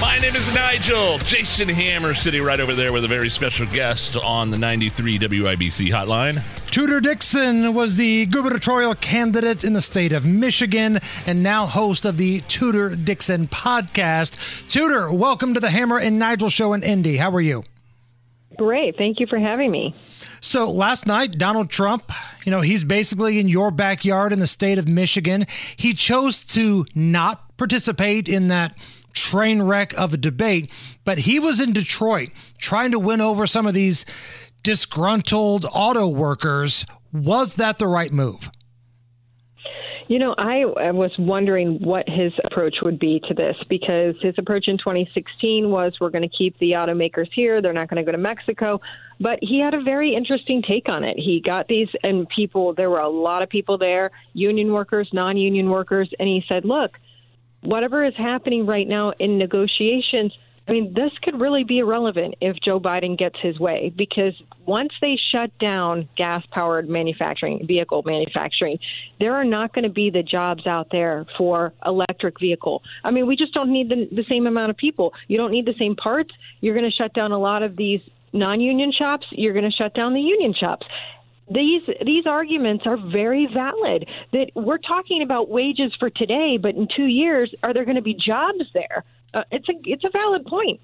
My name is Nigel. Jason Hammer sitting right over there with a very special guest on the 93 WIBC hotline. Tudor Dixon was the gubernatorial candidate in the state of Michigan and now host of the Tudor Dixon podcast. Tudor, welcome to the Hammer and Nigel show in Indy. How are you? Great. Thank you for having me. So last night, Donald Trump, you know, he's basically in your backyard in the state of Michigan. He chose to not participate in that train wreck of a debate, but he was in Detroit trying to win over some of these disgruntled auto workers. Was that the right move? You know, I was wondering what his approach would be to this because his approach in 2016 was we're going to keep the automakers here. They're not going to go to Mexico. But he had a very interesting take on it. He got these, and people, there were a lot of people there, union workers, non union workers, and he said, look, whatever is happening right now in negotiations, I mean, this could really be irrelevant if Joe Biden gets his way because once they shut down gas powered manufacturing, vehicle manufacturing, there are not going to be the jobs out there for electric vehicle. I mean, we just don't need the, the same amount of people. You don't need the same parts. You're going to shut down a lot of these non union shops. You're going to shut down the union shops these these arguments are very valid that we're talking about wages for today but in 2 years are there going to be jobs there? Uh, it's a it's a valid point.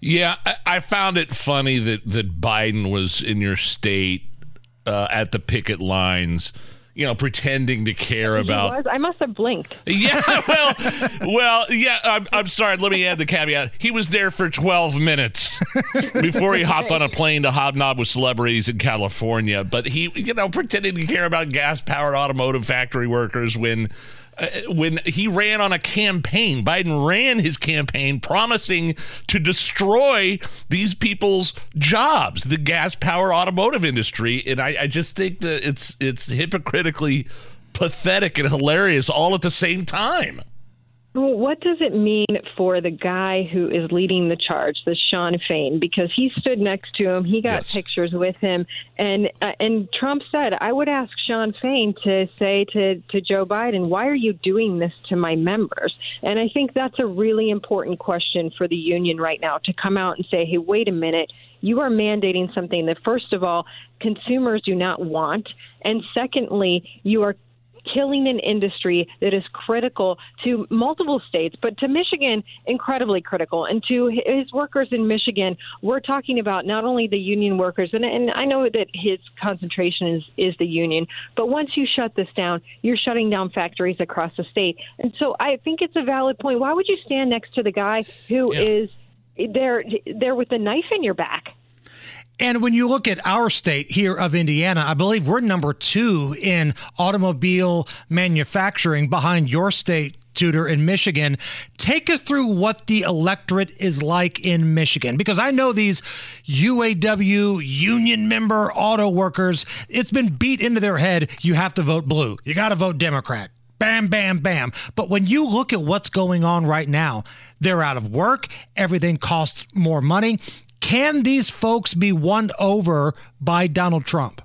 Yeah I, I, found it funny that that Biden was in your state uh, at the picket lines you know, pretending to care about. I must have blinked. Yeah, well, well, yeah. I'm, I'm sorry. Let me add the caveat. He was there for 12 minutes before he hopped on a plane to hobnob with celebrities in California. But he, you know, pretending to care about gas-powered automotive factory workers when uh, when he ran on a campaign. Biden ran his campaign promising to destroy these people's jobs, the gas power automotive industry. And I, I just think that it's it's hypocritically pathetic and hilarious all at the same time. Well, what does it mean for the guy who is leading the charge, the Shawn Fain? Because he stood next to him, he got yes. pictures with him, and uh, and Trump said, "I would ask Shawn Fain to say to to Joe Biden, why are you doing this to my members?" And I think that's a really important question for the union right now to come out and say, "Hey, wait a minute." You are mandating something that, first of all, consumers do not want. And secondly, you are killing an industry that is critical to multiple states, but to Michigan, incredibly critical. And to his workers in Michigan, we're talking about not only the union workers, and, and I know that his concentration is, is the union, but once you shut this down, you're shutting down factories across the state. And so I think it's a valid point. Why would you stand next to the guy who yeah. is there, there with a knife in your back? And when you look at our state here of Indiana, I believe we're number two in automobile manufacturing behind your state, Tudor, in Michigan. Take us through what the electorate is like in Michigan, because I know these UAW union member auto workers, it's been beat into their head you have to vote blue, you got to vote Democrat. Bam, bam, bam. But when you look at what's going on right now, they're out of work. Everything costs more money. Can these folks be won over by Donald Trump?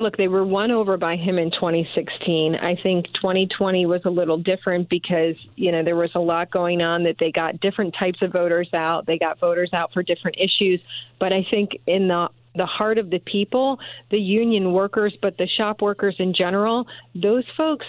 Look, they were won over by him in 2016. I think 2020 was a little different because, you know, there was a lot going on that they got different types of voters out. They got voters out for different issues. But I think in the the heart of the people, the union workers, but the shop workers in general, those folks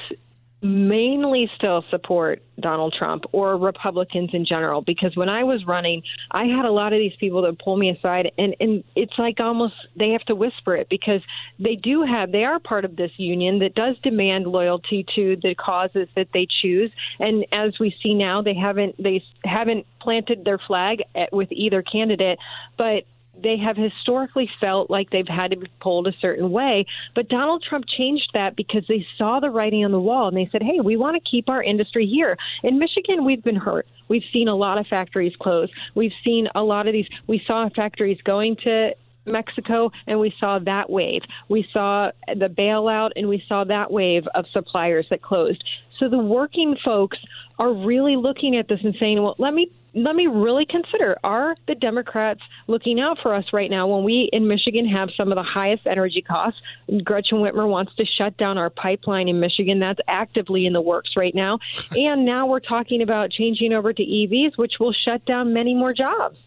mainly still support Donald Trump or Republicans in general because when I was running, I had a lot of these people that pull me aside and and it's like almost they have to whisper it because they do have they are part of this union that does demand loyalty to the causes that they choose. And as we see now they haven't they haven't planted their flag with either candidate but they have historically felt like they've had to be pulled a certain way. But Donald Trump changed that because they saw the writing on the wall and they said, hey, we want to keep our industry here. In Michigan, we've been hurt. We've seen a lot of factories close. We've seen a lot of these. We saw factories going to Mexico, and we saw that wave. We saw the bailout, and we saw that wave of suppliers that closed. So the working folks are really looking at this and saying, well, let me let me really consider are the Democrats looking out for us right now when we in Michigan have some of the highest energy costs? Gretchen Whitmer wants to shut down our pipeline in Michigan. That's actively in the works right now. And now we're talking about changing over to EVs, which will shut down many more jobs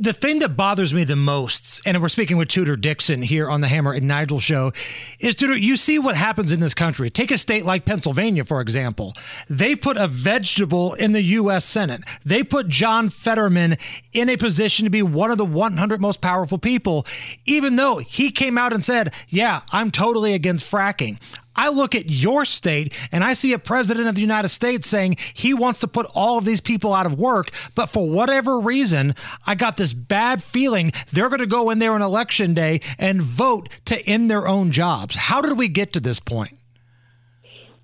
the thing that bothers me the most, and we're speaking with Tudor Dixon here on the Hammer and Nigel show, is Tudor, you see what happens in this country. Take a state like Pennsylvania, for example. They put a vegetable in the U.S. Senate. They put John Fetterman in a position to be one of the 100 most powerful people, even though he came out and said, Yeah, I'm totally against fracking. I look at your state and I see a president of the United States saying he wants to put all of these people out of work, but for whatever reason, I got this bad feeling they're going to go in there on election day and vote to end their own jobs. How did we get to this point?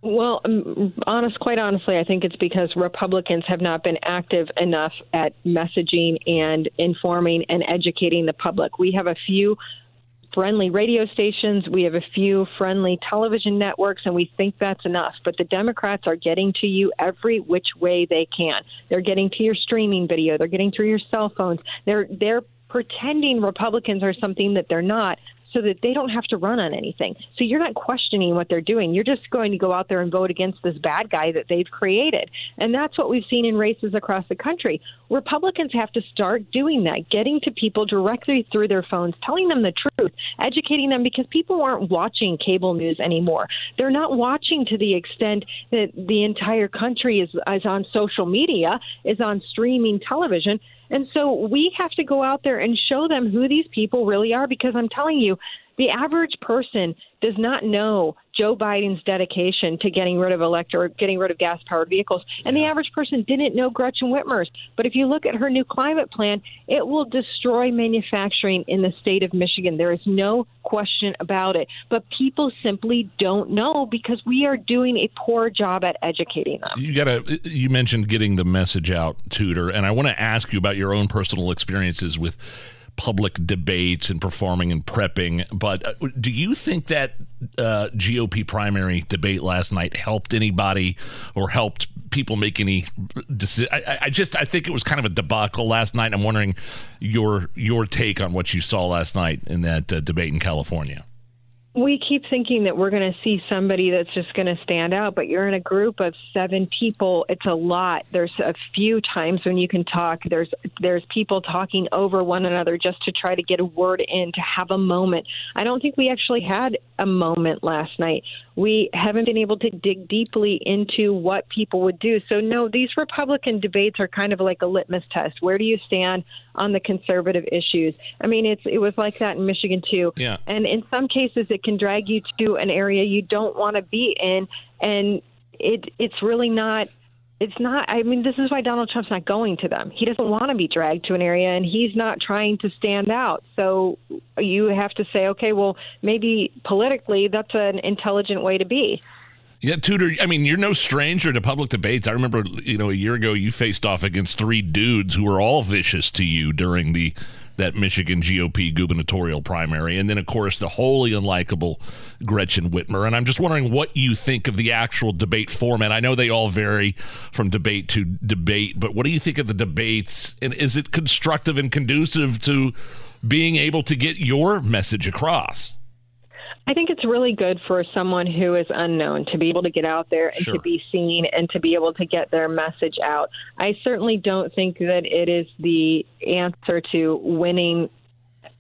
Well, um, honest, quite honestly, I think it's because Republicans have not been active enough at messaging and informing and educating the public. We have a few friendly radio stations, we have a few friendly television networks, and we think that's enough. But the Democrats are getting to you every which way they can. They're getting to your streaming video, they're getting through your cell phones. They're they're pretending Republicans are something that they're not so that they don't have to run on anything. So you're not questioning what they're doing. You're just going to go out there and vote against this bad guy that they've created. And that's what we've seen in races across the country. Republicans have to start doing that, getting to people directly through their phones, telling them the truth, educating them because people aren't watching cable news anymore. They're not watching to the extent that the entire country is, is on social media, is on streaming television. And so we have to go out there and show them who these people really are because I'm telling you, the average person does not know Joe Biden's dedication to getting rid of electric, getting rid of gas powered vehicles. And the average person didn't know Gretchen Whitmer's. But if you look at her new climate plan, it will destroy manufacturing in the state of Michigan. There is no question about it. But people simply don't know because we are doing a poor job at educating them. You got to, you mentioned getting the message out, Tudor, and I want to ask you about your own personal experiences with public debates and performing and prepping. But uh, do you think that uh, GOP primary debate last night helped anybody or helped people make any decision? I, I, just I think it was kind of a debacle last night. I'm wondering your your take on what you saw last night in that uh, debate in California we keep thinking that we're going to see somebody that's just going to stand out, but you're in a group of seven people. It's a lot. There's a few times when you can talk. There's there's people talking over one another just to try to get a word in to have a moment. I don't think we actually had a moment last night. We haven't been able to dig deeply into what people would do. So no, these Republican debates are kind of like a litmus test. Where do you stand on the conservative issues? I mean, it's it was like that in Michigan too. Yeah. And in some cases, it can drag you to an area you don't want to be in, and it it's really not it's not i mean this is why donald trump's not going to them he doesn't want to be dragged to an area and he's not trying to stand out so you have to say okay well maybe politically that's an intelligent way to be yeah, Tudor. I mean, you're no stranger to public debates. I remember, you know, a year ago, you faced off against three dudes who were all vicious to you during the that Michigan GOP gubernatorial primary. And then, of course, the wholly unlikable Gretchen Whitmer. And I'm just wondering what you think of the actual debate format. I know they all vary from debate to debate, but what do you think of the debates? And is it constructive and conducive to being able to get your message across? I think it's really good for someone who is unknown to be able to get out there and sure. to be seen and to be able to get their message out. I certainly don't think that it is the answer to winning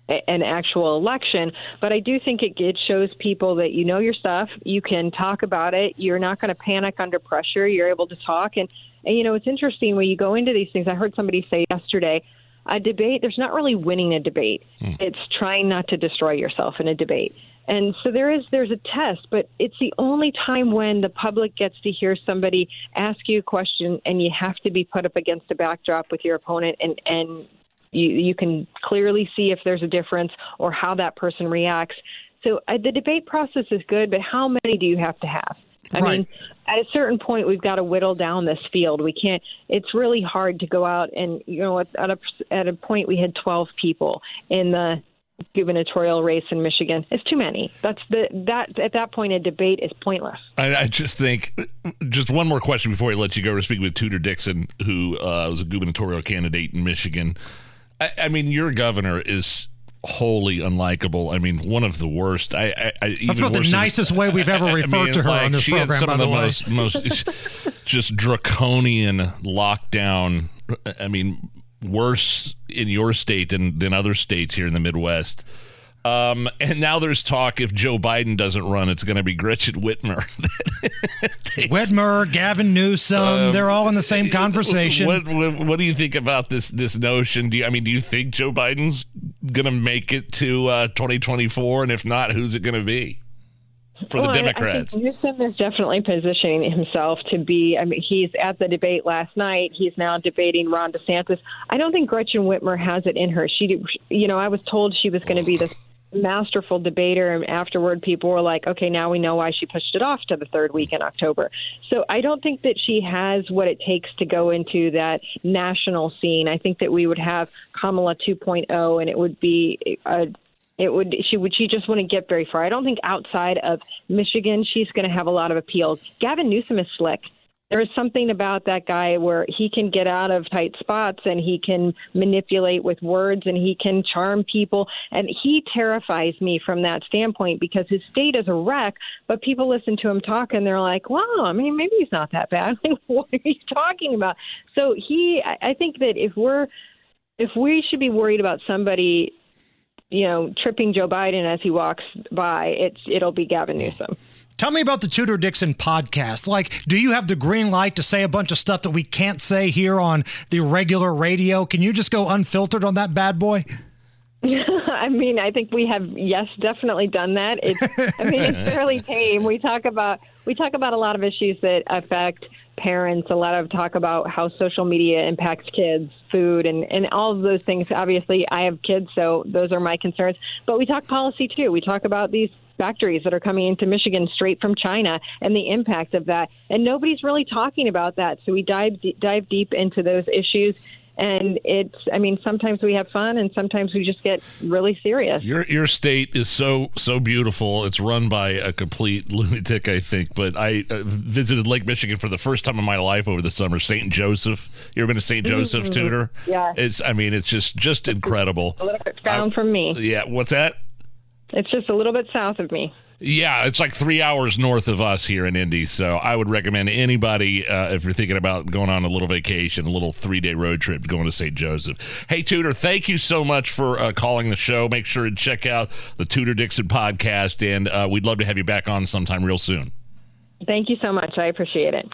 an actual election, but I do think it, it shows people that you know your stuff, you can talk about it, you're not going to panic under pressure, you're able to talk. And, and, you know, it's interesting when you go into these things. I heard somebody say yesterday, a debate, there's not really winning a debate. Hmm. It's trying not to destroy yourself in a debate. And so there is there's a test, but it's the only time when the public gets to hear somebody ask you a question and you have to be put up against a backdrop with your opponent and and you you can clearly see if there's a difference or how that person reacts. So uh, the debate process is good, but how many do you have to have? I right. mean, at a certain point, we've got to whittle down this field. We can't. It's really hard to go out and you know at, at a at a point we had 12 people in the gubernatorial race in Michigan. It's too many. That's the that at that point a debate is pointless. I, I just think just one more question before I let you go. We're speaking with Tudor Dixon, who uh, was a gubernatorial candidate in Michigan. I, I mean, your governor is wholly unlikable. I mean, one of the worst. I, I, I That's about the than, nicest way we've ever referred mean, to her like, on this she program. Had some by of the, the way, most most just draconian lockdown. I mean, worse in your state than than other states here in the Midwest. Um, and now there's talk if Joe Biden doesn't run, it's going to be Gretchen Whitmer. Whitmer, Gavin Newsom, um, they're all in the same conversation. What, what, what, do you think about this this notion? Do you, I mean, do you think Joe Biden's going to make it to uh, 2024? And if not, who's it going to be? For well, the Democrats, Newsom is definitely positioning himself to be. I mean, he's at the debate last night. He's now debating Ron DeSantis. I don't think Gretchen Whitmer has it in her. She, you know, I was told she was going to be this masterful debater and afterward people were like okay now we know why she pushed it off to the third week in october so i don't think that she has what it takes to go into that national scene i think that we would have kamala 2.0 and it would be a it would she would she just wouldn't get very far. I don't think outside of Michigan she's going to have a lot of appeals. Gavin Newsom is slick there is something about that guy where he can get out of tight spots and he can manipulate with words and he can charm people. And he terrifies me from that standpoint because his state is a wreck, but people listen to him talk and they're like, wow, I mean, maybe he's not that bad. what are you talking about? So he, I think that if we're, if we should be worried about somebody, you know, tripping Joe Biden as he walks by, it's, it'll be Gavin Newsom. Tell me about the Tudor Dixon podcast. Like, do you have the green light to say a bunch of stuff that we can't say here on the regular radio? Can you just go unfiltered on that bad boy? I mean, I think we have yes, definitely done that. It's I mean, it's fairly tame. We talk about we talk about a lot of issues that affect parents, a lot of talk about how social media impacts kids, food and and all of those things. Obviously, I have kids, so those are my concerns. But we talk policy too. We talk about these factories that are coming into Michigan straight from China and the impact of that. And nobody's really talking about that. So we dive dive deep into those issues. And it's, I mean, sometimes we have fun and sometimes we just get really serious. Your your state is so so beautiful. It's run by a complete lunatic, I think. But I uh, visited Lake Michigan for the first time in my life over the summer. St. Joseph. You ever been to St. Joseph, mm-hmm. Tudor? Yeah. It's, I mean, it's just just incredible. A little bit down from me. Yeah. What's that? It's just a little bit south of me. Yeah, it's like three hours north of us here in Indy. So I would recommend anybody, uh, if you're thinking about going on a little vacation, a little three day road trip, going to St. Joseph. Hey, Tudor, thank you so much for uh, calling the show. Make sure to check out the Tudor Dixon podcast, and uh, we'd love to have you back on sometime real soon. Thank you so much. I appreciate it.